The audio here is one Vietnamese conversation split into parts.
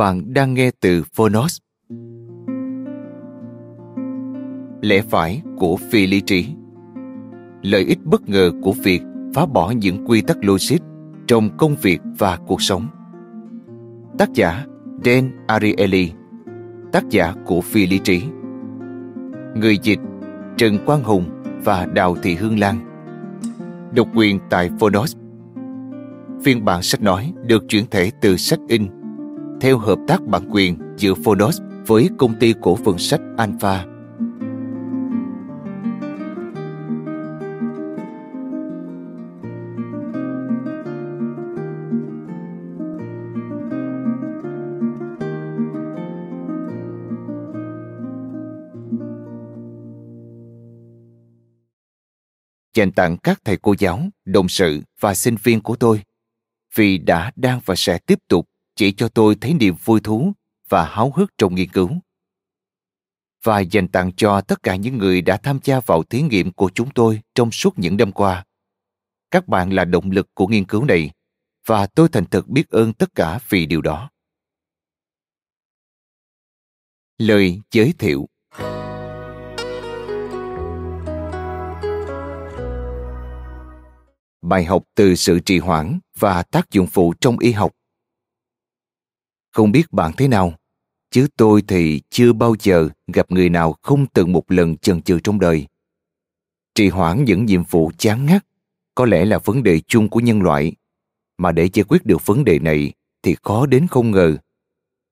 Bạn đang nghe từ Phonos. Lẽ phải của phi lý trí. Lợi ích bất ngờ của việc phá bỏ những quy tắc logic trong công việc và cuộc sống. Tác giả Dan Ariely, Tác giả của phi lý trí. Người dịch Trần Quang Hùng và Đào Thị Hương Lan. Độc quyền tại Phonos. Phiên bản sách nói được chuyển thể từ sách in theo hợp tác bản quyền giữa Phonos với công ty cổ phần sách Alpha. dành tặng các thầy cô giáo, đồng sự và sinh viên của tôi vì đã đang và sẽ tiếp tục chỉ cho tôi thấy niềm vui thú và háo hức trong nghiên cứu. Và dành tặng cho tất cả những người đã tham gia vào thí nghiệm của chúng tôi trong suốt những năm qua. Các bạn là động lực của nghiên cứu này, và tôi thành thật biết ơn tất cả vì điều đó. Lời giới thiệu Bài học từ sự trì hoãn và tác dụng phụ trong y học không biết bạn thế nào, chứ tôi thì chưa bao giờ gặp người nào không từng một lần chần chừ trong đời. Trì hoãn những nhiệm vụ chán ngắt có lẽ là vấn đề chung của nhân loại, mà để giải quyết được vấn đề này thì khó đến không ngờ.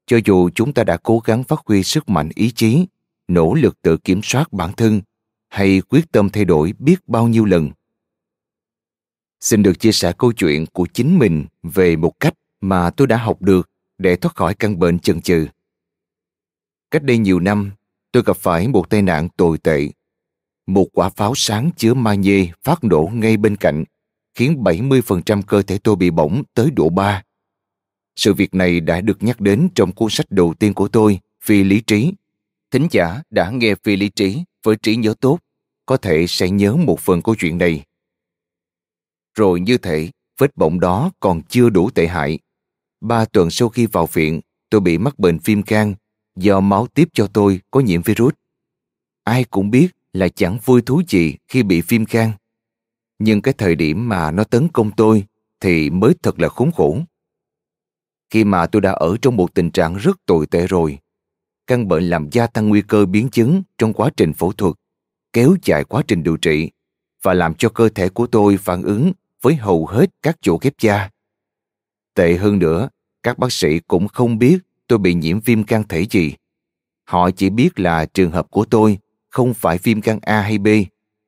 Cho dù chúng ta đã cố gắng phát huy sức mạnh ý chí, nỗ lực tự kiểm soát bản thân hay quyết tâm thay đổi biết bao nhiêu lần. Xin được chia sẻ câu chuyện của chính mình về một cách mà tôi đã học được để thoát khỏi căn bệnh chần chừ. Cách đây nhiều năm, tôi gặp phải một tai nạn tồi tệ. Một quả pháo sáng chứa magie phát nổ ngay bên cạnh, khiến 70% cơ thể tôi bị bỏng tới độ 3. Sự việc này đã được nhắc đến trong cuốn sách đầu tiên của tôi, Phi Lý Trí. Thính giả đã nghe Phi Lý Trí với trí nhớ tốt, có thể sẽ nhớ một phần câu chuyện này. Rồi như thể vết bỏng đó còn chưa đủ tệ hại Ba tuần sau khi vào viện, tôi bị mắc bệnh viêm gan do máu tiếp cho tôi có nhiễm virus. Ai cũng biết là chẳng vui thú gì khi bị viêm gan. Nhưng cái thời điểm mà nó tấn công tôi thì mới thật là khốn khổ. Khi mà tôi đã ở trong một tình trạng rất tồi tệ rồi, căn bệnh làm gia tăng nguy cơ biến chứng trong quá trình phẫu thuật, kéo dài quá trình điều trị và làm cho cơ thể của tôi phản ứng với hầu hết các chỗ ghép da. Tệ hơn nữa, các bác sĩ cũng không biết tôi bị nhiễm viêm gan thể gì. Họ chỉ biết là trường hợp của tôi không phải viêm gan A hay B,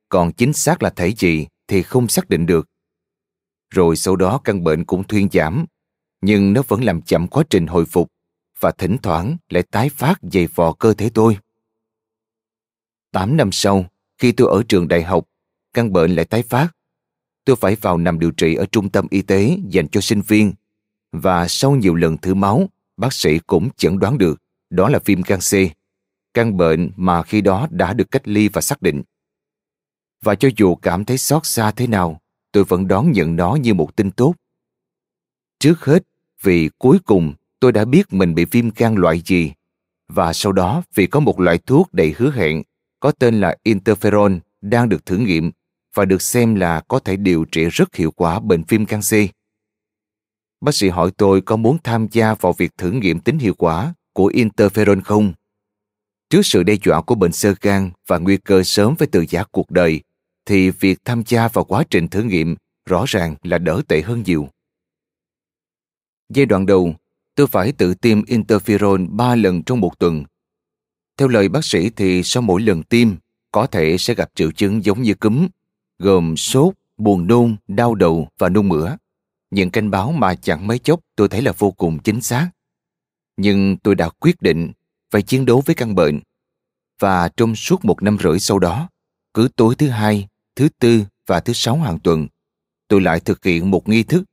còn chính xác là thể gì thì không xác định được. Rồi sau đó căn bệnh cũng thuyên giảm, nhưng nó vẫn làm chậm quá trình hồi phục và thỉnh thoảng lại tái phát dày vò cơ thể tôi. Tám năm sau, khi tôi ở trường đại học, căn bệnh lại tái phát. Tôi phải vào nằm điều trị ở trung tâm y tế dành cho sinh viên và sau nhiều lần thử máu, bác sĩ cũng chẩn đoán được đó là viêm gan C, căn bệnh mà khi đó đã được cách ly và xác định. Và cho dù cảm thấy xót xa thế nào, tôi vẫn đón nhận nó như một tin tốt. Trước hết, vì cuối cùng tôi đã biết mình bị viêm gan loại gì, và sau đó vì có một loại thuốc đầy hứa hẹn có tên là interferon đang được thử nghiệm và được xem là có thể điều trị rất hiệu quả bệnh viêm gan C Bác sĩ hỏi tôi có muốn tham gia vào việc thử nghiệm tính hiệu quả của interferon không? Trước sự đe dọa của bệnh sơ gan và nguy cơ sớm với tự giá cuộc đời, thì việc tham gia vào quá trình thử nghiệm rõ ràng là đỡ tệ hơn nhiều. Giai đoạn đầu, tôi phải tự tiêm interferon 3 lần trong một tuần. Theo lời bác sĩ thì sau mỗi lần tiêm, có thể sẽ gặp triệu chứng giống như cúm, gồm sốt, buồn nôn, đau đầu và nôn mửa. Những cảnh báo mà chẳng mấy chốc tôi thấy là vô cùng chính xác. Nhưng tôi đã quyết định phải chiến đấu với căn bệnh. Và trong suốt một năm rưỡi sau đó, cứ tối thứ hai, thứ tư và thứ sáu hàng tuần, tôi lại thực hiện một nghi thức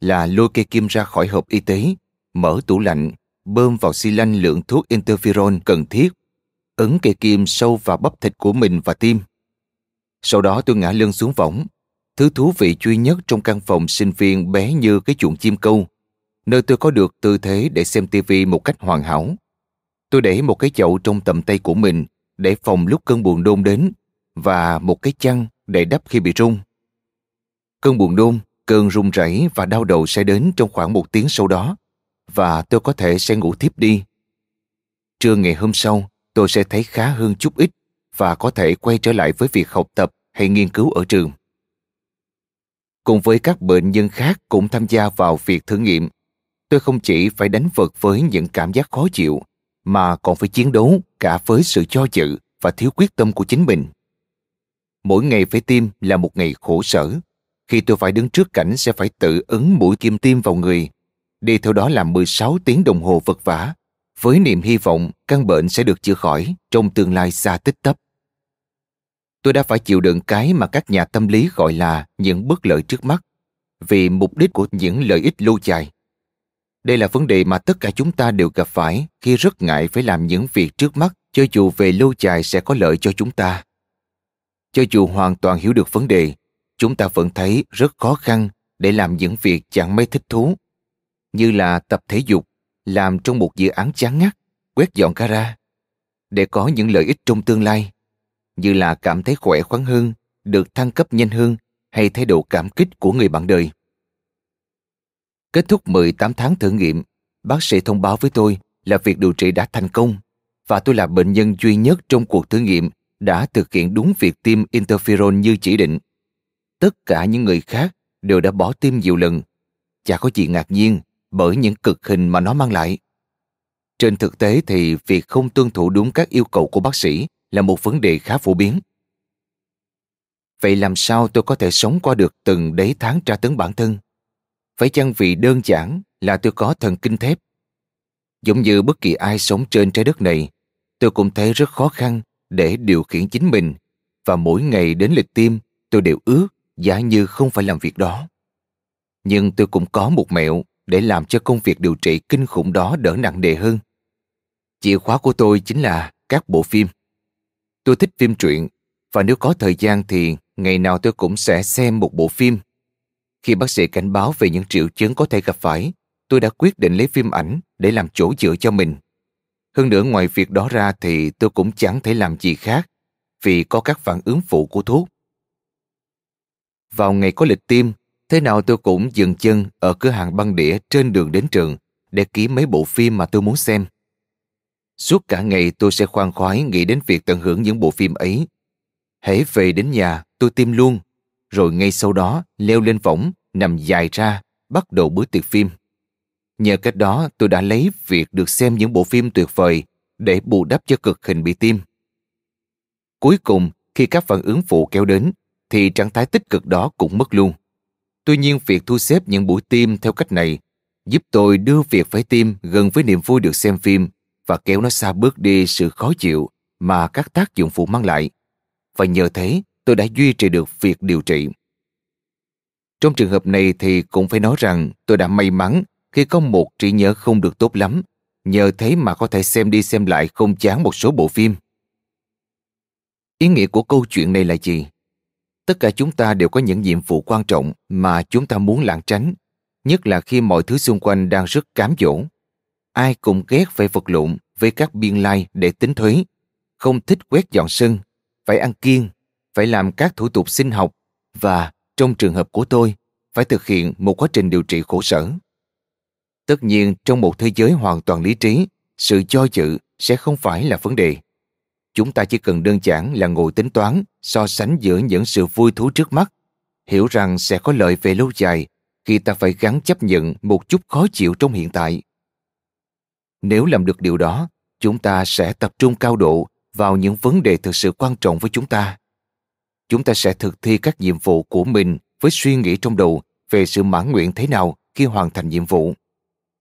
là lôi cây kim ra khỏi hộp y tế, mở tủ lạnh, bơm vào xi lanh lượng thuốc interferon cần thiết, ấn cây kim sâu vào bắp thịt của mình và tim. Sau đó tôi ngã lưng xuống võng. Thứ thú vị duy nhất trong căn phòng sinh viên bé như cái chuồng chim câu, nơi tôi có được tư thế để xem tivi một cách hoàn hảo. Tôi để một cái chậu trong tầm tay của mình để phòng lúc cơn buồn đôn đến và một cái chăn để đắp khi bị rung. Cơn buồn đôn, cơn run rẩy và đau đầu sẽ đến trong khoảng một tiếng sau đó và tôi có thể sẽ ngủ tiếp đi. Trưa ngày hôm sau, tôi sẽ thấy khá hơn chút ít và có thể quay trở lại với việc học tập hay nghiên cứu ở trường. Cùng với các bệnh nhân khác cũng tham gia vào việc thử nghiệm, tôi không chỉ phải đánh vật với những cảm giác khó chịu, mà còn phải chiến đấu cả với sự cho dự và thiếu quyết tâm của chính mình. Mỗi ngày phải tiêm là một ngày khổ sở, khi tôi phải đứng trước cảnh sẽ phải tự ứng mũi kim tiêm vào người, đi theo đó là 16 tiếng đồng hồ vật vả, với niềm hy vọng căn bệnh sẽ được chữa khỏi trong tương lai xa tích tấp tôi đã phải chịu đựng cái mà các nhà tâm lý gọi là những bất lợi trước mắt, vì mục đích của những lợi ích lâu dài. Đây là vấn đề mà tất cả chúng ta đều gặp phải khi rất ngại phải làm những việc trước mắt, cho dù về lâu dài sẽ có lợi cho chúng ta. Cho dù hoàn toàn hiểu được vấn đề, chúng ta vẫn thấy rất khó khăn để làm những việc chẳng mấy thích thú, như là tập thể dục, làm trong một dự án chán ngắt, quét dọn gara, để có những lợi ích trong tương lai như là cảm thấy khỏe khoắn hơn, được thăng cấp nhanh hơn hay thái độ cảm kích của người bạn đời. Kết thúc 18 tháng thử nghiệm, bác sĩ thông báo với tôi là việc điều trị đã thành công và tôi là bệnh nhân duy nhất trong cuộc thử nghiệm đã thực hiện đúng việc tiêm interferon như chỉ định. Tất cả những người khác đều đã bỏ tiêm nhiều lần. Chả có gì ngạc nhiên bởi những cực hình mà nó mang lại. Trên thực tế thì việc không tuân thủ đúng các yêu cầu của bác sĩ là một vấn đề khá phổ biến. Vậy làm sao tôi có thể sống qua được từng đấy tháng tra tấn bản thân? Phải chăng vì đơn giản là tôi có thần kinh thép? Giống như bất kỳ ai sống trên trái đất này, tôi cũng thấy rất khó khăn để điều khiển chính mình và mỗi ngày đến lịch tiêm tôi đều ước giả như không phải làm việc đó. Nhưng tôi cũng có một mẹo để làm cho công việc điều trị kinh khủng đó đỡ nặng nề hơn. Chìa khóa của tôi chính là các bộ phim. Tôi thích phim truyện và nếu có thời gian thì ngày nào tôi cũng sẽ xem một bộ phim. Khi bác sĩ cảnh báo về những triệu chứng có thể gặp phải, tôi đã quyết định lấy phim ảnh để làm chỗ dựa cho mình. Hơn nữa ngoài việc đó ra thì tôi cũng chẳng thể làm gì khác vì có các phản ứng phụ của thuốc. Vào ngày có lịch tiêm, thế nào tôi cũng dừng chân ở cửa hàng băng đĩa trên đường đến trường để ký mấy bộ phim mà tôi muốn xem. Suốt cả ngày tôi sẽ khoan khoái nghĩ đến việc tận hưởng những bộ phim ấy. Hễ về đến nhà, tôi tiêm luôn, rồi ngay sau đó leo lên võng, nằm dài ra, bắt đầu bữa tiệc phim. Nhờ cách đó tôi đã lấy việc được xem những bộ phim tuyệt vời để bù đắp cho cực hình bị tiêm. Cuối cùng, khi các phản ứng phụ kéo đến, thì trạng thái tích cực đó cũng mất luôn. Tuy nhiên việc thu xếp những buổi tiêm theo cách này giúp tôi đưa việc phải tiêm gần với niềm vui được xem phim và kéo nó xa bước đi sự khó chịu mà các tác dụng phụ mang lại. Và nhờ thế, tôi đã duy trì được việc điều trị. Trong trường hợp này thì cũng phải nói rằng tôi đã may mắn khi có một trí nhớ không được tốt lắm, nhờ thế mà có thể xem đi xem lại không chán một số bộ phim. Ý nghĩa của câu chuyện này là gì? Tất cả chúng ta đều có những nhiệm vụ quan trọng mà chúng ta muốn lảng tránh, nhất là khi mọi thứ xung quanh đang rất cám dỗ ai cũng ghét phải vật lộn với các biên lai để tính thuế, không thích quét dọn sân, phải ăn kiêng, phải làm các thủ tục sinh học và, trong trường hợp của tôi, phải thực hiện một quá trình điều trị khổ sở. Tất nhiên, trong một thế giới hoàn toàn lý trí, sự cho dự sẽ không phải là vấn đề. Chúng ta chỉ cần đơn giản là ngồi tính toán, so sánh giữa những sự vui thú trước mắt, hiểu rằng sẽ có lợi về lâu dài khi ta phải gắn chấp nhận một chút khó chịu trong hiện tại. Nếu làm được điều đó, chúng ta sẽ tập trung cao độ vào những vấn đề thực sự quan trọng với chúng ta. Chúng ta sẽ thực thi các nhiệm vụ của mình với suy nghĩ trong đầu về sự mãn nguyện thế nào khi hoàn thành nhiệm vụ.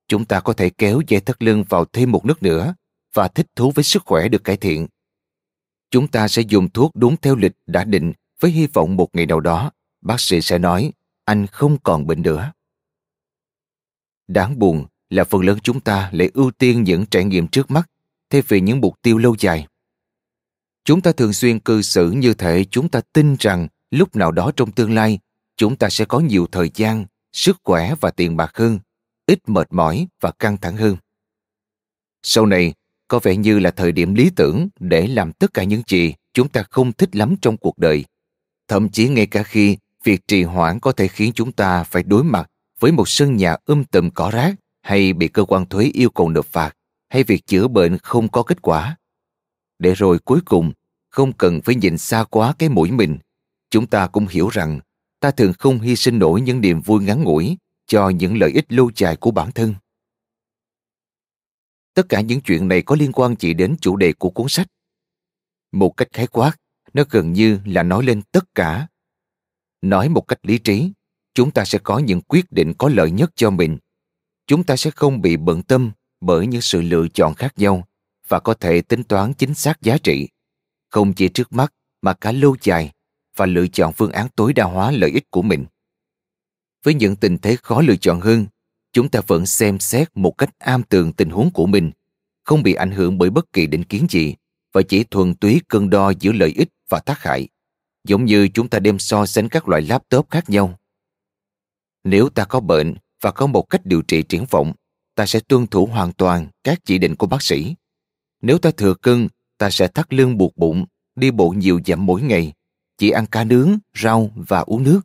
Chúng ta có thể kéo dây thắt lưng vào thêm một nước nữa và thích thú với sức khỏe được cải thiện. Chúng ta sẽ dùng thuốc đúng theo lịch đã định với hy vọng một ngày nào đó, bác sĩ sẽ nói, anh không còn bệnh nữa. Đáng buồn là phần lớn chúng ta lại ưu tiên những trải nghiệm trước mắt thay vì những mục tiêu lâu dài. Chúng ta thường xuyên cư xử như thể chúng ta tin rằng lúc nào đó trong tương lai chúng ta sẽ có nhiều thời gian, sức khỏe và tiền bạc hơn, ít mệt mỏi và căng thẳng hơn. Sau này, có vẻ như là thời điểm lý tưởng để làm tất cả những gì chúng ta không thích lắm trong cuộc đời. Thậm chí ngay cả khi việc trì hoãn có thể khiến chúng ta phải đối mặt với một sân nhà um tùm cỏ rác hay bị cơ quan thuế yêu cầu nộp phạt hay việc chữa bệnh không có kết quả. Để rồi cuối cùng, không cần phải nhìn xa quá cái mũi mình, chúng ta cũng hiểu rằng ta thường không hy sinh nổi những niềm vui ngắn ngủi cho những lợi ích lâu dài của bản thân. Tất cả những chuyện này có liên quan chỉ đến chủ đề của cuốn sách. Một cách khái quát, nó gần như là nói lên tất cả. Nói một cách lý trí, chúng ta sẽ có những quyết định có lợi nhất cho mình. Chúng ta sẽ không bị bận tâm bởi những sự lựa chọn khác nhau và có thể tính toán chính xác giá trị, không chỉ trước mắt mà cả lâu dài và lựa chọn phương án tối đa hóa lợi ích của mình. Với những tình thế khó lựa chọn hơn, chúng ta vẫn xem xét một cách am tường tình huống của mình, không bị ảnh hưởng bởi bất kỳ định kiến gì và chỉ thuần túy cân đo giữa lợi ích và tác hại, giống như chúng ta đem so sánh các loại laptop khác nhau. Nếu ta có bệnh và có một cách điều trị triển vọng, ta sẽ tuân thủ hoàn toàn các chỉ định của bác sĩ. Nếu ta thừa cân, ta sẽ thắt lưng buộc bụng, đi bộ nhiều dặm mỗi ngày, chỉ ăn cá nướng, rau và uống nước.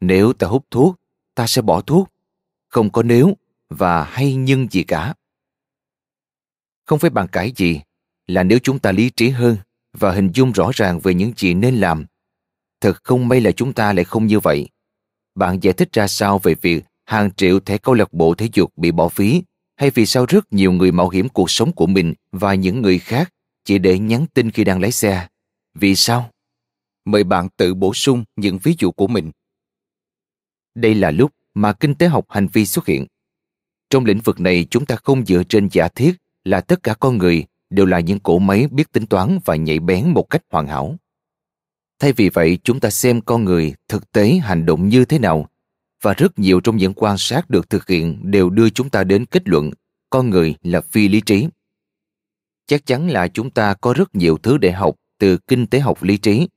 Nếu ta hút thuốc, ta sẽ bỏ thuốc. Không có nếu và hay nhưng gì cả. Không phải bàn cãi gì, là nếu chúng ta lý trí hơn và hình dung rõ ràng về những gì nên làm. Thật không may là chúng ta lại không như vậy. Bạn giải thích ra sao về việc hàng triệu thẻ câu lạc bộ thể dục bị bỏ phí hay vì sao rất nhiều người mạo hiểm cuộc sống của mình và những người khác chỉ để nhắn tin khi đang lái xe. Vì sao? Mời bạn tự bổ sung những ví dụ của mình. Đây là lúc mà kinh tế học hành vi xuất hiện. Trong lĩnh vực này chúng ta không dựa trên giả thiết là tất cả con người đều là những cỗ máy biết tính toán và nhạy bén một cách hoàn hảo. Thay vì vậy, chúng ta xem con người thực tế hành động như thế nào và rất nhiều trong những quan sát được thực hiện đều đưa chúng ta đến kết luận con người là phi lý trí. Chắc chắn là chúng ta có rất nhiều thứ để học từ kinh tế học lý trí,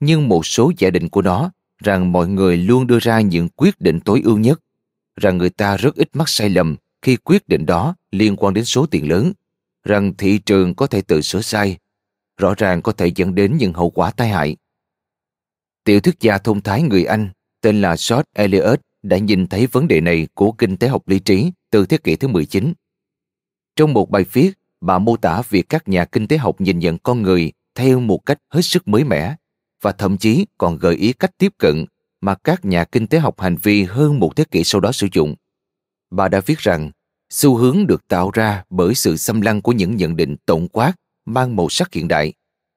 nhưng một số giả định của nó rằng mọi người luôn đưa ra những quyết định tối ưu nhất, rằng người ta rất ít mắc sai lầm khi quyết định đó liên quan đến số tiền lớn, rằng thị trường có thể tự sửa sai, rõ ràng có thể dẫn đến những hậu quả tai hại. Tiểu thuyết gia thông thái người Anh tên là George Eliot đã nhìn thấy vấn đề này của kinh tế học lý trí từ thế kỷ thứ 19. Trong một bài viết, bà mô tả việc các nhà kinh tế học nhìn nhận con người theo một cách hết sức mới mẻ và thậm chí còn gợi ý cách tiếp cận mà các nhà kinh tế học hành vi hơn một thế kỷ sau đó sử dụng. Bà đã viết rằng xu hướng được tạo ra bởi sự xâm lăng của những nhận định tổng quát mang màu sắc hiện đại,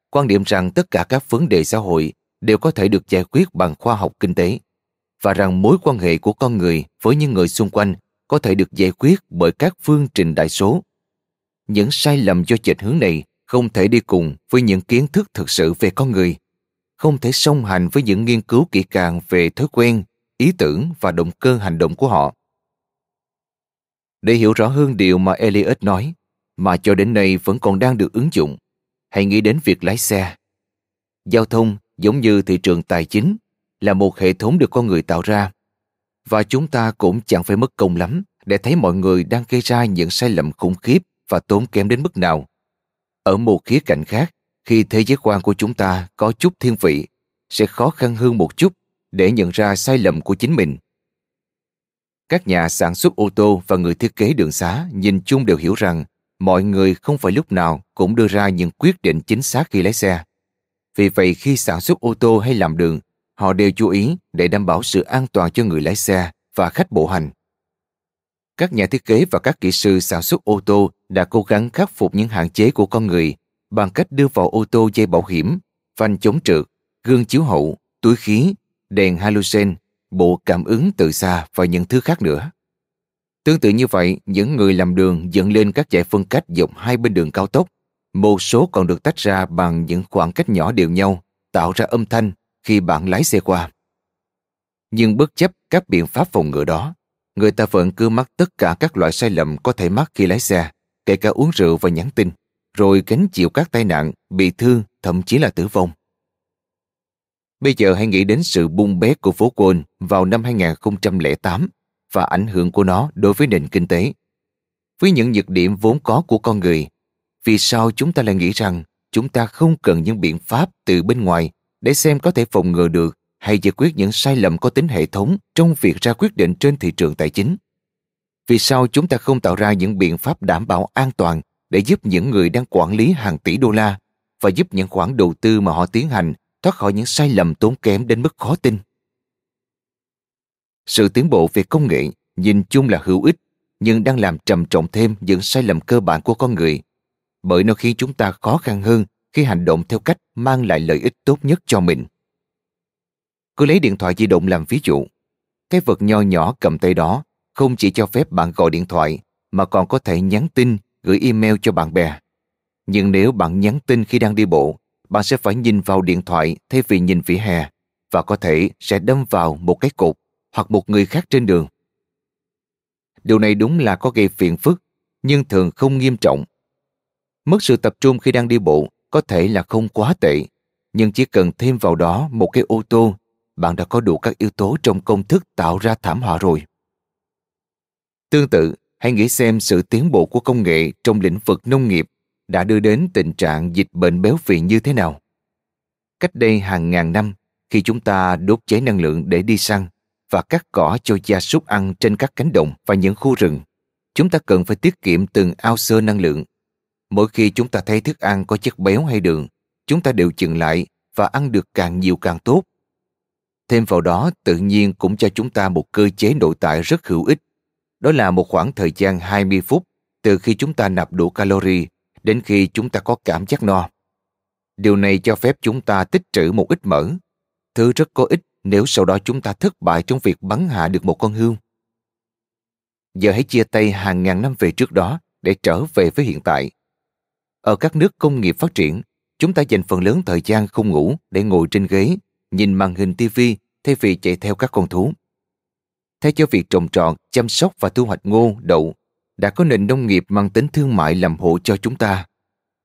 quan điểm rằng tất cả các vấn đề xã hội đều có thể được giải quyết bằng khoa học kinh tế và rằng mối quan hệ của con người với những người xung quanh có thể được giải quyết bởi các phương trình đại số. Những sai lầm do chệch hướng này không thể đi cùng với những kiến thức thực sự về con người, không thể song hành với những nghiên cứu kỹ càng về thói quen, ý tưởng và động cơ hành động của họ. Để hiểu rõ hơn điều mà Eliot nói, mà cho đến nay vẫn còn đang được ứng dụng, hãy nghĩ đến việc lái xe. Giao thông giống như thị trường tài chính là một hệ thống được con người tạo ra và chúng ta cũng chẳng phải mất công lắm để thấy mọi người đang gây ra những sai lầm khủng khiếp và tốn kém đến mức nào. Ở một khía cạnh khác, khi thế giới quan của chúng ta có chút thiên vị, sẽ khó khăn hơn một chút để nhận ra sai lầm của chính mình. Các nhà sản xuất ô tô và người thiết kế đường xá nhìn chung đều hiểu rằng mọi người không phải lúc nào cũng đưa ra những quyết định chính xác khi lái xe. Vì vậy khi sản xuất ô tô hay làm đường, họ đều chú ý để đảm bảo sự an toàn cho người lái xe và khách bộ hành. Các nhà thiết kế và các kỹ sư sản xuất ô tô đã cố gắng khắc phục những hạn chế của con người bằng cách đưa vào ô tô dây bảo hiểm, phanh chống trượt, gương chiếu hậu, túi khí, đèn halogen, bộ cảm ứng từ xa và những thứ khác nữa. Tương tự như vậy, những người làm đường dựng lên các dải phân cách dọc hai bên đường cao tốc. Một số còn được tách ra bằng những khoảng cách nhỏ đều nhau, tạo ra âm thanh khi bạn lái xe qua. Nhưng bất chấp các biện pháp phòng ngừa đó, người ta vẫn cứ mắc tất cả các loại sai lầm có thể mắc khi lái xe, kể cả uống rượu và nhắn tin, rồi gánh chịu các tai nạn, bị thương, thậm chí là tử vong. Bây giờ hãy nghĩ đến sự bung bét của phố Côn vào năm 2008 và ảnh hưởng của nó đối với nền kinh tế. Với những nhược điểm vốn có của con người, vì sao chúng ta lại nghĩ rằng chúng ta không cần những biện pháp từ bên ngoài để xem có thể phòng ngừa được hay giải quyết những sai lầm có tính hệ thống trong việc ra quyết định trên thị trường tài chính? Vì sao chúng ta không tạo ra những biện pháp đảm bảo an toàn để giúp những người đang quản lý hàng tỷ đô la và giúp những khoản đầu tư mà họ tiến hành thoát khỏi những sai lầm tốn kém đến mức khó tin? Sự tiến bộ về công nghệ nhìn chung là hữu ích, nhưng đang làm trầm trọng thêm những sai lầm cơ bản của con người, bởi nó khiến chúng ta khó khăn hơn khi hành động theo cách mang lại lợi ích tốt nhất cho mình. Cứ lấy điện thoại di động làm ví dụ. Cái vật nho nhỏ cầm tay đó không chỉ cho phép bạn gọi điện thoại mà còn có thể nhắn tin, gửi email cho bạn bè. Nhưng nếu bạn nhắn tin khi đang đi bộ, bạn sẽ phải nhìn vào điện thoại thay vì nhìn vỉa hè và có thể sẽ đâm vào một cái cột hoặc một người khác trên đường. Điều này đúng là có gây phiền phức, nhưng thường không nghiêm trọng. Mất sự tập trung khi đang đi bộ có thể là không quá tệ, nhưng chỉ cần thêm vào đó một cái ô tô, bạn đã có đủ các yếu tố trong công thức tạo ra thảm họa rồi. Tương tự, hãy nghĩ xem sự tiến bộ của công nghệ trong lĩnh vực nông nghiệp đã đưa đến tình trạng dịch bệnh béo phì như thế nào. Cách đây hàng ngàn năm, khi chúng ta đốt cháy năng lượng để đi săn, và cắt cỏ cho gia súc ăn trên các cánh đồng và những khu rừng. Chúng ta cần phải tiết kiệm từng ao sơ năng lượng. Mỗi khi chúng ta thấy thức ăn có chất béo hay đường, chúng ta đều chừng lại và ăn được càng nhiều càng tốt. Thêm vào đó, tự nhiên cũng cho chúng ta một cơ chế nội tại rất hữu ích. Đó là một khoảng thời gian 20 phút từ khi chúng ta nạp đủ calorie đến khi chúng ta có cảm giác no. Điều này cho phép chúng ta tích trữ một ít mỡ, thứ rất có ích nếu sau đó chúng ta thất bại trong việc bắn hạ được một con hươu. Giờ hãy chia tay hàng ngàn năm về trước đó để trở về với hiện tại. Ở các nước công nghiệp phát triển, chúng ta dành phần lớn thời gian không ngủ để ngồi trên ghế, nhìn màn hình TV thay vì chạy theo các con thú. Thay cho việc trồng trọt, chăm sóc và thu hoạch ngô, đậu, đã có nền nông nghiệp mang tính thương mại làm hộ cho chúng ta.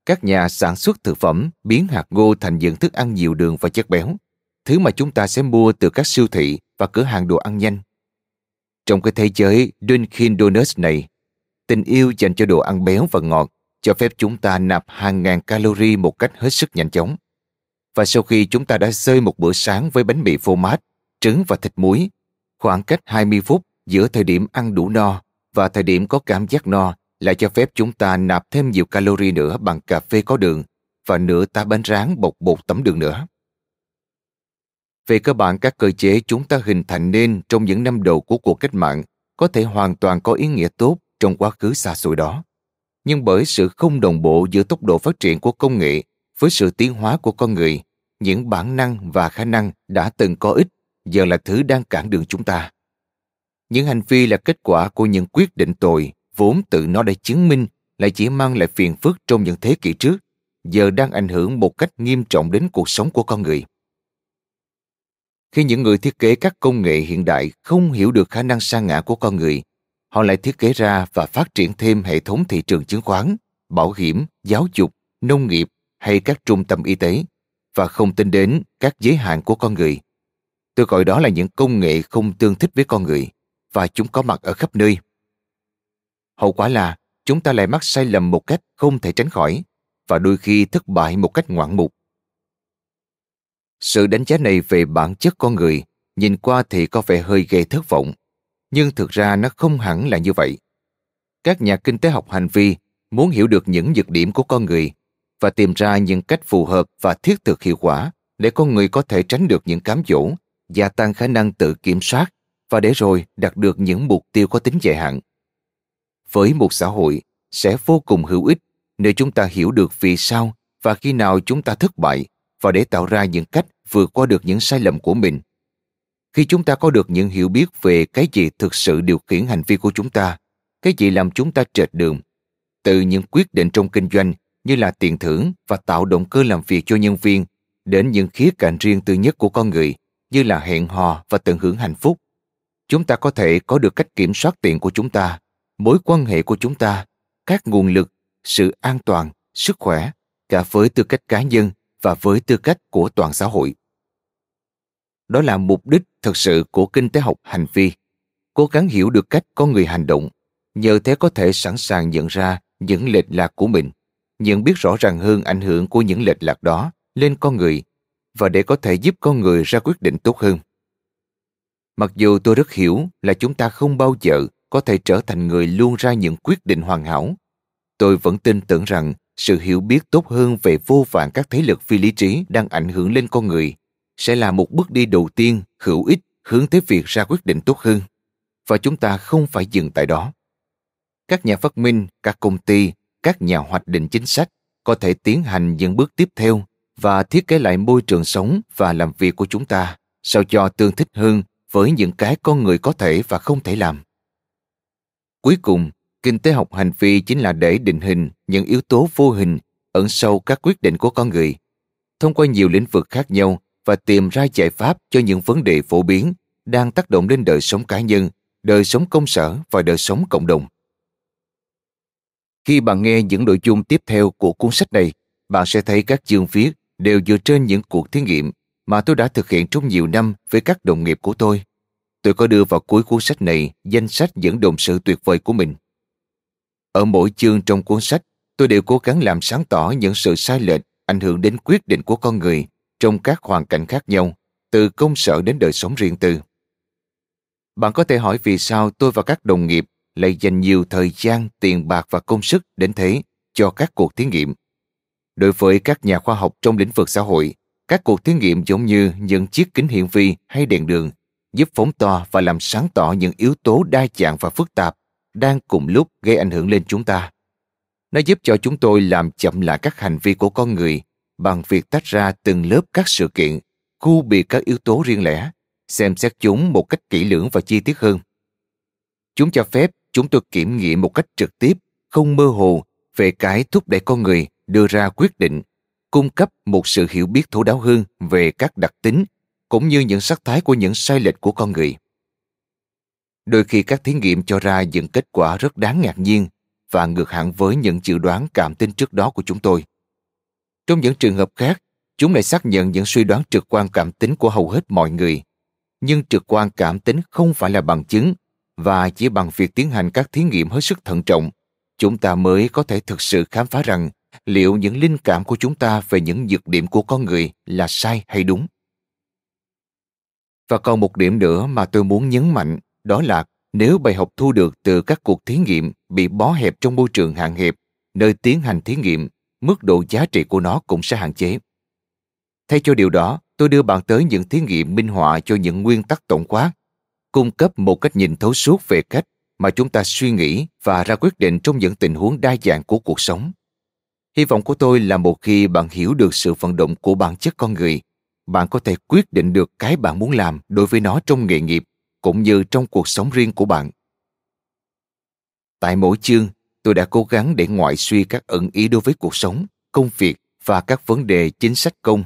Các nhà sản xuất thực phẩm biến hạt ngô thành những thức ăn nhiều đường và chất béo thứ mà chúng ta sẽ mua từ các siêu thị và cửa hàng đồ ăn nhanh. Trong cái thế giới Dunkin Donuts này, tình yêu dành cho đồ ăn béo và ngọt cho phép chúng ta nạp hàng ngàn calorie một cách hết sức nhanh chóng. Và sau khi chúng ta đã rơi một bữa sáng với bánh mì phô mát, trứng và thịt muối, khoảng cách 20 phút giữa thời điểm ăn đủ no và thời điểm có cảm giác no lại cho phép chúng ta nạp thêm nhiều calorie nữa bằng cà phê có đường và nửa tá bánh rán bột bột tấm đường nữa. Về cơ bản các cơ chế chúng ta hình thành nên trong những năm đầu của cuộc cách mạng có thể hoàn toàn có ý nghĩa tốt trong quá khứ xa xôi đó. Nhưng bởi sự không đồng bộ giữa tốc độ phát triển của công nghệ với sự tiến hóa của con người, những bản năng và khả năng đã từng có ích giờ là thứ đang cản đường chúng ta. Những hành vi là kết quả của những quyết định tồi vốn tự nó đã chứng minh lại chỉ mang lại phiền phức trong những thế kỷ trước, giờ đang ảnh hưởng một cách nghiêm trọng đến cuộc sống của con người khi những người thiết kế các công nghệ hiện đại không hiểu được khả năng sa ngã của con người họ lại thiết kế ra và phát triển thêm hệ thống thị trường chứng khoán bảo hiểm giáo dục nông nghiệp hay các trung tâm y tế và không tin đến các giới hạn của con người. Tôi gọi đó là những công nghệ không tương thích với con người và chúng có mặt ở khắp nơi. Hậu quả là chúng ta lại mắc sai lầm một cách không thể tránh khỏi và đôi khi thất bại một cách ngoạn mục. Sự đánh giá này về bản chất con người nhìn qua thì có vẻ hơi gây thất vọng, nhưng thực ra nó không hẳn là như vậy. Các nhà kinh tế học hành vi muốn hiểu được những nhược điểm của con người và tìm ra những cách phù hợp và thiết thực hiệu quả để con người có thể tránh được những cám dỗ, gia tăng khả năng tự kiểm soát và để rồi đạt được những mục tiêu có tính dài hạn. Với một xã hội sẽ vô cùng hữu ích nếu chúng ta hiểu được vì sao và khi nào chúng ta thất bại và để tạo ra những cách vượt qua được những sai lầm của mình. Khi chúng ta có được những hiểu biết về cái gì thực sự điều khiển hành vi của chúng ta, cái gì làm chúng ta trệt đường, từ những quyết định trong kinh doanh như là tiền thưởng và tạo động cơ làm việc cho nhân viên đến những khía cạnh riêng tư nhất của con người như là hẹn hò và tận hưởng hạnh phúc chúng ta có thể có được cách kiểm soát tiền của chúng ta mối quan hệ của chúng ta các nguồn lực sự an toàn sức khỏe cả với tư cách cá nhân và với tư cách của toàn xã hội đó là mục đích thực sự của kinh tế học hành vi. Cố gắng hiểu được cách con người hành động, nhờ thế có thể sẵn sàng nhận ra những lệch lạc của mình nhận biết rõ ràng hơn ảnh hưởng của những lệch lạc đó lên con người và để có thể giúp con người ra quyết định tốt hơn. Mặc dù tôi rất hiểu là chúng ta không bao giờ có thể trở thành người luôn ra những quyết định hoàn hảo, tôi vẫn tin tưởng rằng sự hiểu biết tốt hơn về vô vàn các thế lực phi lý trí đang ảnh hưởng lên con người sẽ là một bước đi đầu tiên hữu ích hướng tới việc ra quyết định tốt hơn. Và chúng ta không phải dừng tại đó. Các nhà phát minh các công ty các nhà hoạch định chính sách có thể tiến hành những bước tiếp theo và thiết kế lại môi trường sống và làm việc của chúng ta sao cho tương thích hơn với những cái con người có thể và không thể làm. Cuối cùng, kinh tế học hành vi chính là để định hình những yếu tố vô hình ẩn sâu các quyết định của con người, thông qua nhiều lĩnh vực khác nhau và tìm ra giải pháp cho những vấn đề phổ biến đang tác động lên đời sống cá nhân, đời sống công sở và đời sống cộng đồng. Khi bạn nghe những nội dung tiếp theo của cuốn sách này, bạn sẽ thấy các chương viết đều dựa trên những cuộc thí nghiệm mà tôi đã thực hiện trong nhiều năm với các đồng nghiệp của tôi. Tôi có đưa vào cuối cuốn sách này danh sách những đồng sự tuyệt vời của mình. Ở mỗi chương trong cuốn sách, tôi đều cố gắng làm sáng tỏ những sự sai lệch ảnh hưởng đến quyết định của con người trong các hoàn cảnh khác nhau, từ công sở đến đời sống riêng tư. Bạn có thể hỏi vì sao tôi và các đồng nghiệp lại dành nhiều thời gian, tiền bạc và công sức đến thế cho các cuộc thí nghiệm. Đối với các nhà khoa học trong lĩnh vực xã hội, các cuộc thí nghiệm giống như những chiếc kính hiển vi hay đèn đường, giúp phóng to và làm sáng tỏ những yếu tố đa dạng và phức tạp đang cùng lúc gây ảnh hưởng lên chúng ta. Nó giúp cho chúng tôi làm chậm lại các hành vi của con người bằng việc tách ra từng lớp các sự kiện, khu biệt các yếu tố riêng lẻ, xem xét chúng một cách kỹ lưỡng và chi tiết hơn. Chúng cho phép chúng tôi kiểm nghiệm một cách trực tiếp, không mơ hồ về cái thúc đẩy con người đưa ra quyết định, cung cấp một sự hiểu biết thấu đáo hơn về các đặc tính cũng như những sắc thái của những sai lệch của con người. Đôi khi các thí nghiệm cho ra những kết quả rất đáng ngạc nhiên và ngược hẳn với những dự đoán cảm tin trước đó của chúng tôi. Trong những trường hợp khác, chúng lại xác nhận những suy đoán trực quan cảm tính của hầu hết mọi người. Nhưng trực quan cảm tính không phải là bằng chứng và chỉ bằng việc tiến hành các thí nghiệm hết sức thận trọng, chúng ta mới có thể thực sự khám phá rằng liệu những linh cảm của chúng ta về những nhược điểm của con người là sai hay đúng. Và còn một điểm nữa mà tôi muốn nhấn mạnh, đó là nếu bài học thu được từ các cuộc thí nghiệm bị bó hẹp trong môi trường hạn hẹp, nơi tiến hành thí nghiệm, mức độ giá trị của nó cũng sẽ hạn chế. Thay cho điều đó, tôi đưa bạn tới những thí nghiệm minh họa cho những nguyên tắc tổng quát cung cấp một cách nhìn thấu suốt về cách mà chúng ta suy nghĩ và ra quyết định trong những tình huống đa dạng của cuộc sống. Hy vọng của tôi là một khi bạn hiểu được sự vận động của bản chất con người, bạn có thể quyết định được cái bạn muốn làm đối với nó trong nghề nghiệp cũng như trong cuộc sống riêng của bạn. Tại mỗi chương, tôi đã cố gắng để ngoại suy các ẩn ý đối với cuộc sống, công việc và các vấn đề chính sách công,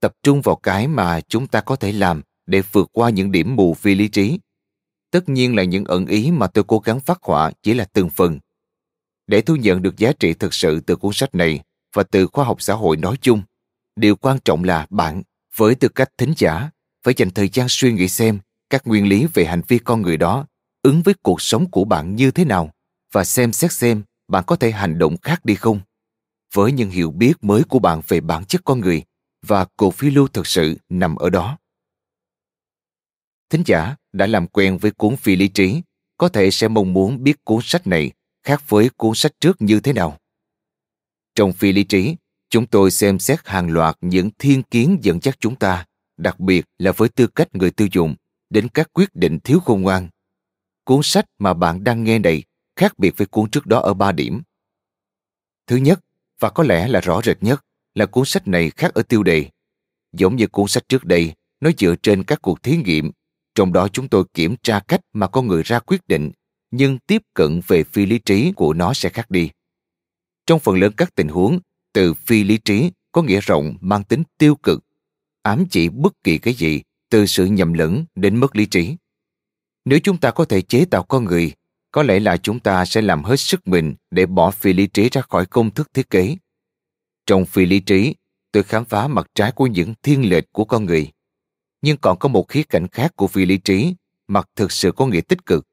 tập trung vào cái mà chúng ta có thể làm để vượt qua những điểm mù phi lý trí. Tất nhiên là những ẩn ý mà tôi cố gắng phát họa chỉ là từng phần. Để thu nhận được giá trị thực sự từ cuốn sách này và từ khoa học xã hội nói chung, điều quan trọng là bạn, với tư cách thính giả, phải dành thời gian suy nghĩ xem các nguyên lý về hành vi con người đó ứng với cuộc sống của bạn như thế nào và xem xét xem bạn có thể hành động khác đi không? Với những hiểu biết mới của bạn về bản chất con người và cuộc phiêu lưu thực sự nằm ở đó. Thính giả đã làm quen với cuốn phi lý trí, có thể sẽ mong muốn biết cuốn sách này khác với cuốn sách trước như thế nào. Trong phi lý trí, chúng tôi xem xét hàng loạt những thiên kiến dẫn dắt chúng ta, đặc biệt là với tư cách người tiêu dùng, đến các quyết định thiếu khôn ngoan. Cuốn sách mà bạn đang nghe này khác biệt với cuốn trước đó ở ba điểm. Thứ nhất, và có lẽ là rõ rệt nhất, là cuốn sách này khác ở tiêu đề. Giống như cuốn sách trước đây, nó dựa trên các cuộc thí nghiệm, trong đó chúng tôi kiểm tra cách mà con người ra quyết định, nhưng tiếp cận về phi lý trí của nó sẽ khác đi. Trong phần lớn các tình huống, từ phi lý trí có nghĩa rộng mang tính tiêu cực, ám chỉ bất kỳ cái gì, từ sự nhầm lẫn đến mất lý trí. Nếu chúng ta có thể chế tạo con người, có lẽ là chúng ta sẽ làm hết sức mình để bỏ phi lý trí ra khỏi công thức thiết kế. Trong phi lý trí, tôi khám phá mặt trái của những thiên lệch của con người. Nhưng còn có một khía cạnh khác của phi lý trí, mặt thực sự có nghĩa tích cực.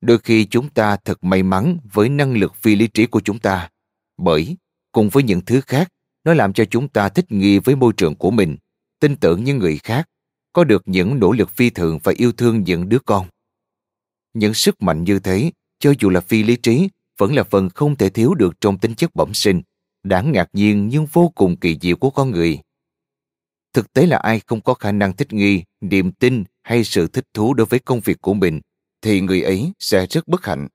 Đôi khi chúng ta thật may mắn với năng lực phi lý trí của chúng ta, bởi cùng với những thứ khác, nó làm cho chúng ta thích nghi với môi trường của mình, tin tưởng những người khác, có được những nỗ lực phi thường và yêu thương những đứa con. Những sức mạnh như thế, cho dù là phi lý trí, vẫn là phần không thể thiếu được trong tính chất bẩm sinh, đáng ngạc nhiên nhưng vô cùng kỳ diệu của con người. Thực tế là ai không có khả năng thích nghi, niềm tin hay sự thích thú đối với công việc của mình, thì người ấy sẽ rất bất hạnh.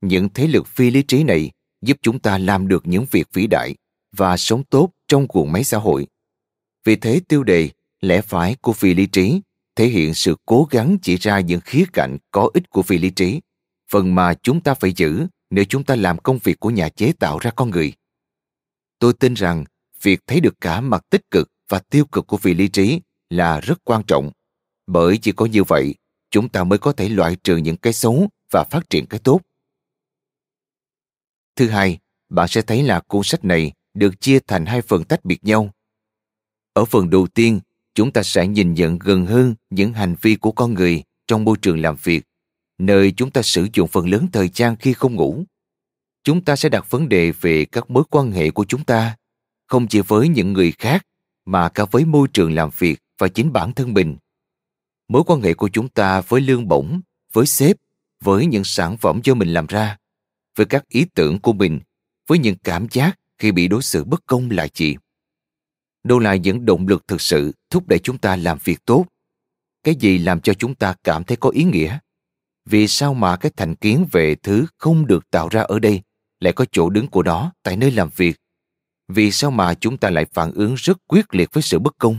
Những thế lực phi lý trí này giúp chúng ta làm được những việc vĩ đại và sống tốt trong cuộn máy xã hội. Vì thế tiêu đề lẽ phải của phi lý trí thể hiện sự cố gắng chỉ ra những khía cạnh có ích của phi lý trí, phần mà chúng ta phải giữ nếu chúng ta làm công việc của nhà chế tạo ra con người. Tôi tin rằng việc thấy được cả mặt tích cực và tiêu cực của phi lý trí là rất quan trọng, bởi chỉ có như vậy chúng ta mới có thể loại trừ những cái xấu và phát triển cái tốt. Thứ hai, bạn sẽ thấy là cuốn sách này được chia thành hai phần tách biệt nhau. Ở phần đầu tiên, chúng ta sẽ nhìn nhận gần hơn những hành vi của con người trong môi trường làm việc, nơi chúng ta sử dụng phần lớn thời gian khi không ngủ. Chúng ta sẽ đặt vấn đề về các mối quan hệ của chúng ta, không chỉ với những người khác, mà cả với môi trường làm việc và chính bản thân mình. Mối quan hệ của chúng ta với lương bổng, với sếp, với những sản phẩm do mình làm ra, với các ý tưởng của mình, với những cảm giác khi bị đối xử bất công là gì? Đâu là những động lực thực sự thúc đẩy chúng ta làm việc tốt? Cái gì làm cho chúng ta cảm thấy có ý nghĩa? Vì sao mà cái thành kiến về thứ không được tạo ra ở đây lại có chỗ đứng của nó tại nơi làm việc? Vì sao mà chúng ta lại phản ứng rất quyết liệt với sự bất công?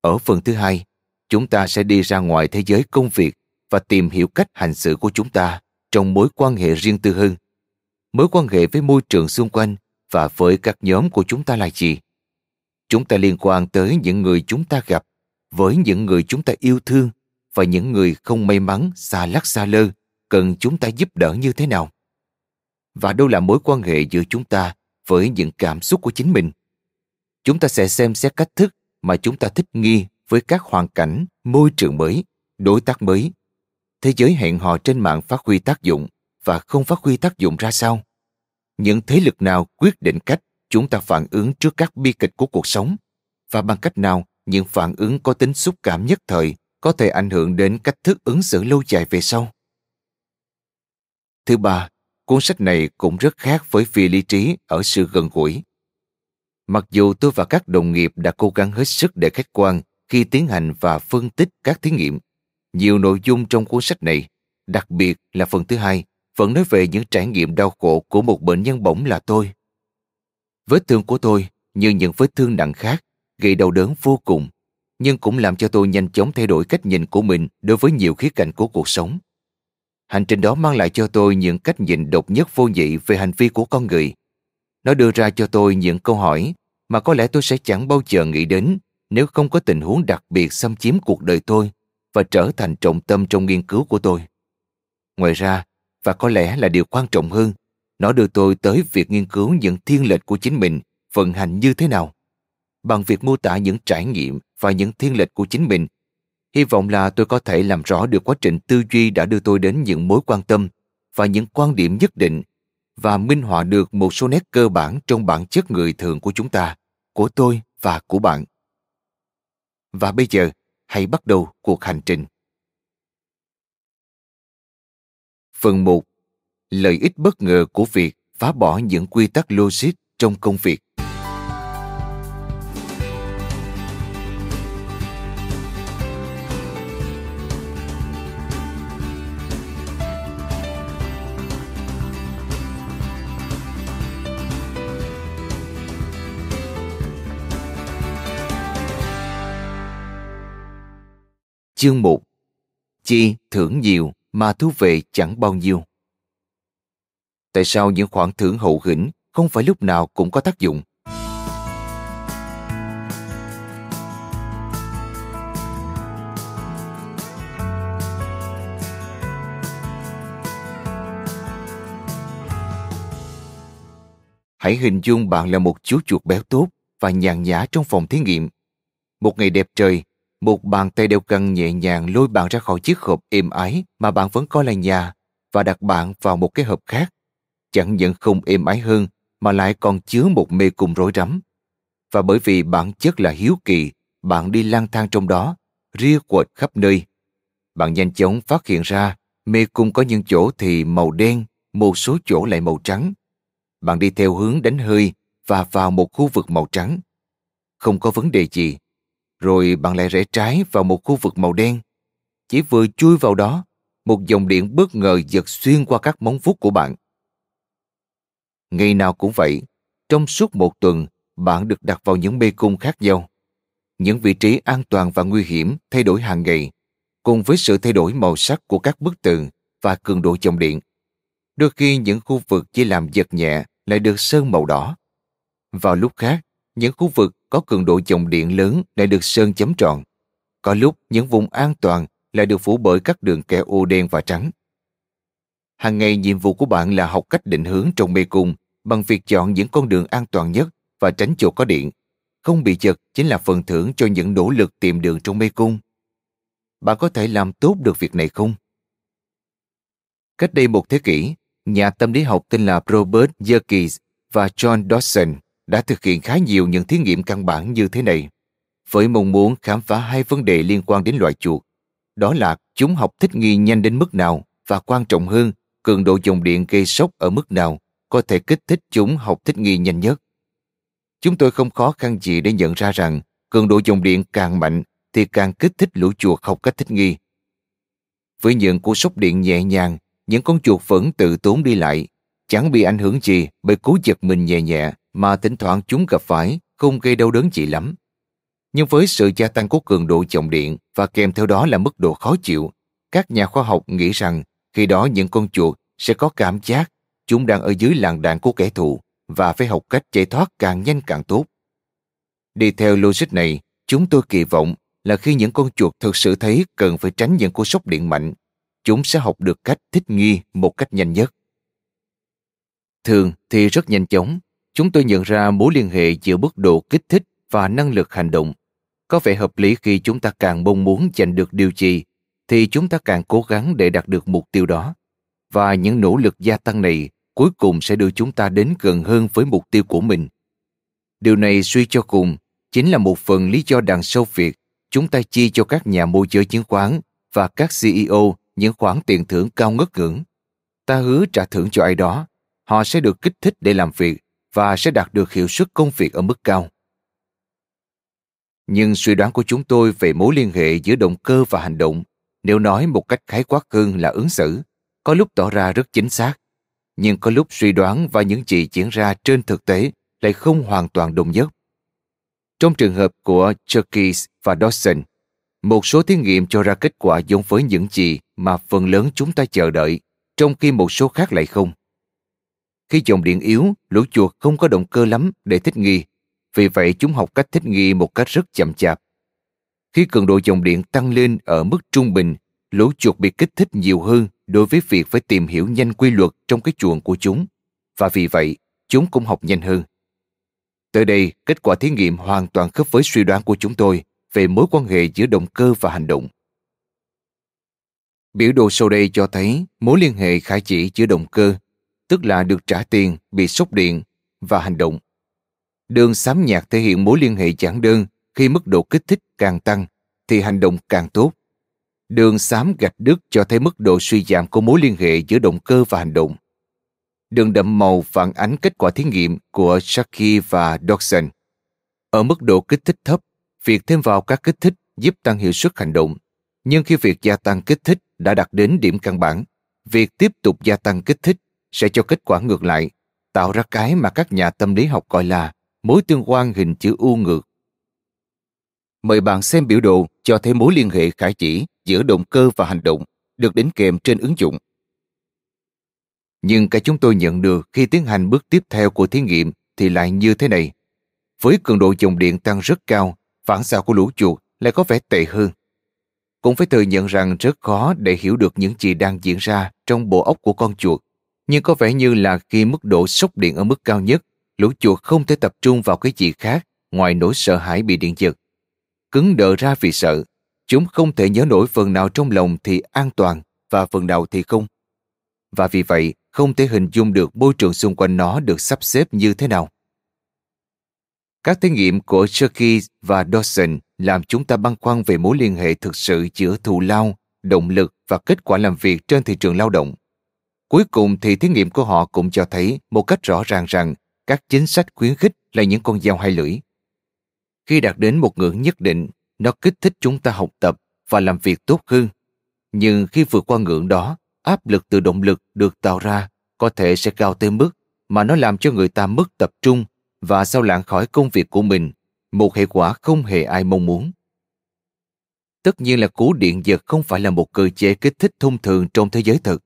Ở phần thứ hai, chúng ta sẽ đi ra ngoài thế giới công việc và tìm hiểu cách hành xử của chúng ta trong mối quan hệ riêng tư hơn mối quan hệ với môi trường xung quanh và với các nhóm của chúng ta là gì chúng ta liên quan tới những người chúng ta gặp, với những người chúng ta yêu thương và những người không may mắn, xa lắc xa lơ, cần chúng ta giúp đỡ như thế nào? Và đâu là mối quan hệ giữa chúng ta với những cảm xúc của chính mình? Chúng ta sẽ xem xét cách thức mà chúng ta thích nghi với các hoàn cảnh, môi trường mới, đối tác mới. Thế giới hẹn hò trên mạng phát huy tác dụng và không phát huy tác dụng ra sao? Những thế lực nào quyết định cách chúng ta phản ứng trước các bi kịch của cuộc sống. Và bằng cách nào những phản ứng có tính xúc cảm nhất thời có thể ảnh hưởng đến cách thức ứng xử lâu dài về sau? Thứ ba cuốn sách này cũng rất khác với phi lý trí ở sự gần gũi. Mặc dù tôi và các đồng nghiệp đã cố gắng hết sức để khách quan khi tiến hành và phân tích các thí nghiệm nhiều nội dung trong cuốn sách này, đặc biệt là phần thứ hai, vẫn nói về những trải nghiệm đau khổ của một bệnh nhân bỏng là tôi. Vết thương của tôi, như những vết thương nặng khác, gây đau đớn vô cùng, nhưng cũng làm cho tôi nhanh chóng thay đổi cách nhìn của mình đối với nhiều khía cạnh của cuộc sống. Hành trình đó mang lại cho tôi những cách nhìn độc nhất vô nhị về hành vi của con người. Nó đưa ra cho tôi những câu hỏi mà có lẽ tôi sẽ chẳng bao giờ nghĩ đến nếu không có tình huống đặc biệt xâm chiếm cuộc đời tôi và trở thành trọng tâm trong nghiên cứu của tôi. Ngoài ra, và có lẽ là điều quan trọng hơn, nó đưa tôi tới việc nghiên cứu những thiên lệch của chính mình vận hành như thế nào. Bằng việc mô tả những trải nghiệm và những thiên lệch của chính mình, hy vọng là tôi có thể làm rõ được quá trình tư duy đã đưa tôi đến những mối quan tâm và những quan điểm nhất định và minh họa được một số nét cơ bản trong bản chất người thường của chúng ta, của tôi và của bạn. Và bây giờ, hãy bắt đầu cuộc hành trình. Phần 1. Lợi ích bất ngờ của việc phá bỏ những quy tắc logic trong công việc. Chương 1 Chi thưởng nhiều, mà thu về chẳng bao nhiêu. Tại sao những khoản thưởng hậu hĩnh không phải lúc nào cũng có tác dụng? Hãy hình dung bạn là một chú chuột béo tốt và nhàn nhã trong phòng thí nghiệm. Một ngày đẹp trời, một bàn tay đeo cân nhẹ nhàng lôi bạn ra khỏi chiếc hộp êm ái mà bạn vẫn coi là nhà và đặt bạn vào một cái hộp khác. Chẳng những không êm ái hơn mà lại còn chứa một mê cung rối rắm. Và bởi vì bản chất là hiếu kỳ, bạn đi lang thang trong đó, ria quệt khắp nơi. Bạn nhanh chóng phát hiện ra mê cung có những chỗ thì màu đen, một số chỗ lại màu trắng. Bạn đi theo hướng đánh hơi và vào một khu vực màu trắng. Không có vấn đề gì, rồi bạn lại rẽ trái vào một khu vực màu đen. Chỉ vừa chui vào đó, một dòng điện bất ngờ giật xuyên qua các móng vuốt của bạn. Ngày nào cũng vậy, trong suốt một tuần, bạn được đặt vào những mê cung khác nhau. Những vị trí an toàn và nguy hiểm thay đổi hàng ngày, cùng với sự thay đổi màu sắc của các bức tường và cường độ dòng điện. Đôi khi những khu vực chỉ làm giật nhẹ lại được sơn màu đỏ. Vào lúc khác, những khu vực có cường độ dòng điện lớn lại được sơn chấm tròn. Có lúc những vùng an toàn lại được phủ bởi các đường kẻ ô đen và trắng. Hàng ngày nhiệm vụ của bạn là học cách định hướng trong mê cung bằng việc chọn những con đường an toàn nhất và tránh chỗ có điện. Không bị chật chính là phần thưởng cho những nỗ lực tìm đường trong mê cung. Bạn có thể làm tốt được việc này không? Cách đây một thế kỷ, nhà tâm lý học tên là Robert Yerkes và John Dawson đã thực hiện khá nhiều những thí nghiệm căn bản như thế này, với mong muốn khám phá hai vấn đề liên quan đến loài chuột. Đó là chúng học thích nghi nhanh đến mức nào và quan trọng hơn, cường độ dòng điện gây sốc ở mức nào có thể kích thích chúng học thích nghi nhanh nhất. Chúng tôi không khó khăn gì để nhận ra rằng cường độ dòng điện càng mạnh thì càng kích thích lũ chuột học cách thích nghi. Với những cú sốc điện nhẹ nhàng, những con chuột vẫn tự tốn đi lại, chẳng bị ảnh hưởng gì bởi cú giật mình nhẹ nhẹ mà thỉnh thoảng chúng gặp phải không gây đau đớn gì lắm. Nhưng với sự gia tăng của cường độ dòng điện và kèm theo đó là mức độ khó chịu, các nhà khoa học nghĩ rằng khi đó những con chuột sẽ có cảm giác chúng đang ở dưới làng đạn của kẻ thù và phải học cách chạy thoát càng nhanh càng tốt. Đi theo logic này, chúng tôi kỳ vọng là khi những con chuột thực sự thấy cần phải tránh những cú sốc điện mạnh, chúng sẽ học được cách thích nghi một cách nhanh nhất. Thường thì rất nhanh chóng, chúng tôi nhận ra mối liên hệ giữa mức độ kích thích và năng lực hành động. Có vẻ hợp lý khi chúng ta càng mong muốn giành được điều gì, thì chúng ta càng cố gắng để đạt được mục tiêu đó. Và những nỗ lực gia tăng này cuối cùng sẽ đưa chúng ta đến gần hơn với mục tiêu của mình. Điều này suy cho cùng chính là một phần lý do đằng sau việc chúng ta chi cho các nhà môi giới chứng khoán và các CEO những khoản tiền thưởng cao ngất ngưỡng. Ta hứa trả thưởng cho ai đó, họ sẽ được kích thích để làm việc và sẽ đạt được hiệu suất công việc ở mức cao. Nhưng suy đoán của chúng tôi về mối liên hệ giữa động cơ và hành động, nếu nói một cách khái quát hơn là ứng xử, có lúc tỏ ra rất chính xác, nhưng có lúc suy đoán và những gì diễn ra trên thực tế lại không hoàn toàn đồng nhất. Trong trường hợp của Cherkis và Dawson, một số thí nghiệm cho ra kết quả giống với những gì mà phần lớn chúng ta chờ đợi, trong khi một số khác lại không. Khi dòng điện yếu, lũ chuột không có động cơ lắm để thích nghi, vì vậy chúng học cách thích nghi một cách rất chậm chạp. Khi cường độ dòng điện tăng lên ở mức trung bình, lũ chuột bị kích thích nhiều hơn đối với việc phải tìm hiểu nhanh quy luật trong cái chuồng của chúng, và vì vậy, chúng cũng học nhanh hơn. Tới đây, kết quả thí nghiệm hoàn toàn khớp với suy đoán của chúng tôi về mối quan hệ giữa động cơ và hành động. Biểu đồ sau đây cho thấy mối liên hệ khả chỉ giữa động cơ, tức là được trả tiền, bị sốc điện, và hành động. Đường xám nhạt thể hiện mối liên hệ giản đơn khi mức độ kích thích càng tăng thì hành động càng tốt. Đường xám gạch đứt cho thấy mức độ suy giảm của mối liên hệ giữa động cơ và hành động. Đường đậm màu phản ánh kết quả thí nghiệm của Sharkey và Dodson. Ở mức độ kích thích thấp, việc thêm vào các kích thích giúp tăng hiệu suất hành động. Nhưng khi việc gia tăng kích thích đã đạt đến điểm căn bản, việc tiếp tục gia tăng kích thích sẽ cho kết quả ngược lại, tạo ra cái mà các nhà tâm lý học gọi là mối tương quan hình chữ U ngược. Mời bạn xem biểu đồ cho thấy mối liên hệ khả chỉ giữa động cơ và hành động được đính kèm trên ứng dụng. Nhưng cái chúng tôi nhận được khi tiến hành bước tiếp theo của thí nghiệm thì lại như thế này. Với cường độ dòng điện tăng rất cao, phản xạ của lũ chuột lại có vẻ tệ hơn. Cũng phải thừa nhận rằng rất khó để hiểu được những gì đang diễn ra trong bộ óc của con chuột. Nhưng có vẻ như là khi mức độ sốc điện ở mức cao nhất, lũ chuột không thể tập trung vào cái gì khác ngoài nỗi sợ hãi bị điện giật. Cứng đờ ra vì sợ, chúng không thể nhớ nổi phần nào trong lòng thì an toàn và phần nào thì không. Và vì vậy, không thể hình dung được môi trường xung quanh nó được sắp xếp như thế nào. Các thí nghiệm của Cherky và Dawson làm chúng ta băn khoăn về mối liên hệ thực sự giữa thù lao, động lực và kết quả làm việc trên thị trường lao động. Cuối cùng thì thí nghiệm của họ cũng cho thấy một cách rõ ràng rằng các chính sách khuyến khích là những con dao hai lưỡi. Khi đạt đến một ngưỡng nhất định, nó kích thích chúng ta học tập và làm việc tốt hơn. Nhưng khi vượt qua ngưỡng đó, áp lực từ động lực được tạo ra có thể sẽ cao tới mức mà nó làm cho người ta mất tập trung và sao lãng khỏi công việc của mình, một hệ quả không hề ai mong muốn. Tất nhiên là cú điện giật không phải là một cơ chế kích thích thông thường trong thế giới thực,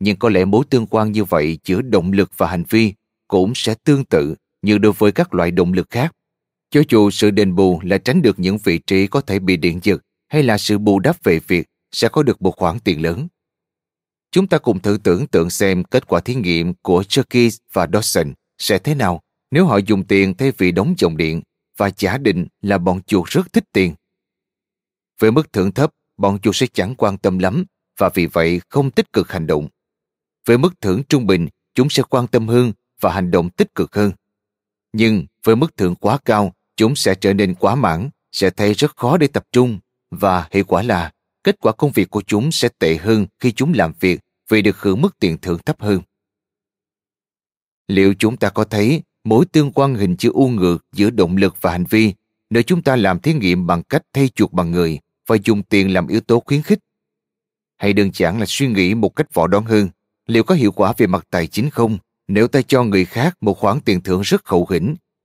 nhưng có lẽ mối tương quan như vậy giữa động lực và hành vi cũng sẽ tương tự như đối với các loại động lực khác. Cho dù sự đền bù là tránh được những vị trí có thể bị điện giật hay là sự bù đắp về việc sẽ có được một khoản tiền lớn. Chúng ta cùng thử tưởng tượng xem kết quả thí nghiệm của Jerkis và Dawson sẽ thế nào nếu họ dùng tiền thay vì đóng dòng điện và giả định là bọn chuột rất thích tiền. Với mức thưởng thấp, bọn chuột sẽ chẳng quan tâm lắm và vì vậy không tích cực hành động. Với mức thưởng trung bình, chúng sẽ quan tâm hơn và hành động tích cực hơn. Nhưng với mức thưởng quá cao, chúng sẽ trở nên quá mãn, sẽ thấy rất khó để tập trung và hệ quả là kết quả công việc của chúng sẽ tệ hơn khi chúng làm việc vì được hưởng mức tiền thưởng thấp hơn. Liệu chúng ta có thấy mối tương quan hình chữ U ngược giữa động lực và hành vi nếu chúng ta làm thí nghiệm bằng cách thay chuột bằng người và dùng tiền làm yếu tố khuyến khích? Hay đơn giản là suy nghĩ một cách võ đoán hơn, liệu có hiệu quả về mặt tài chính không nếu ta cho người khác một khoản tiền thưởng rất khẩu hĩnh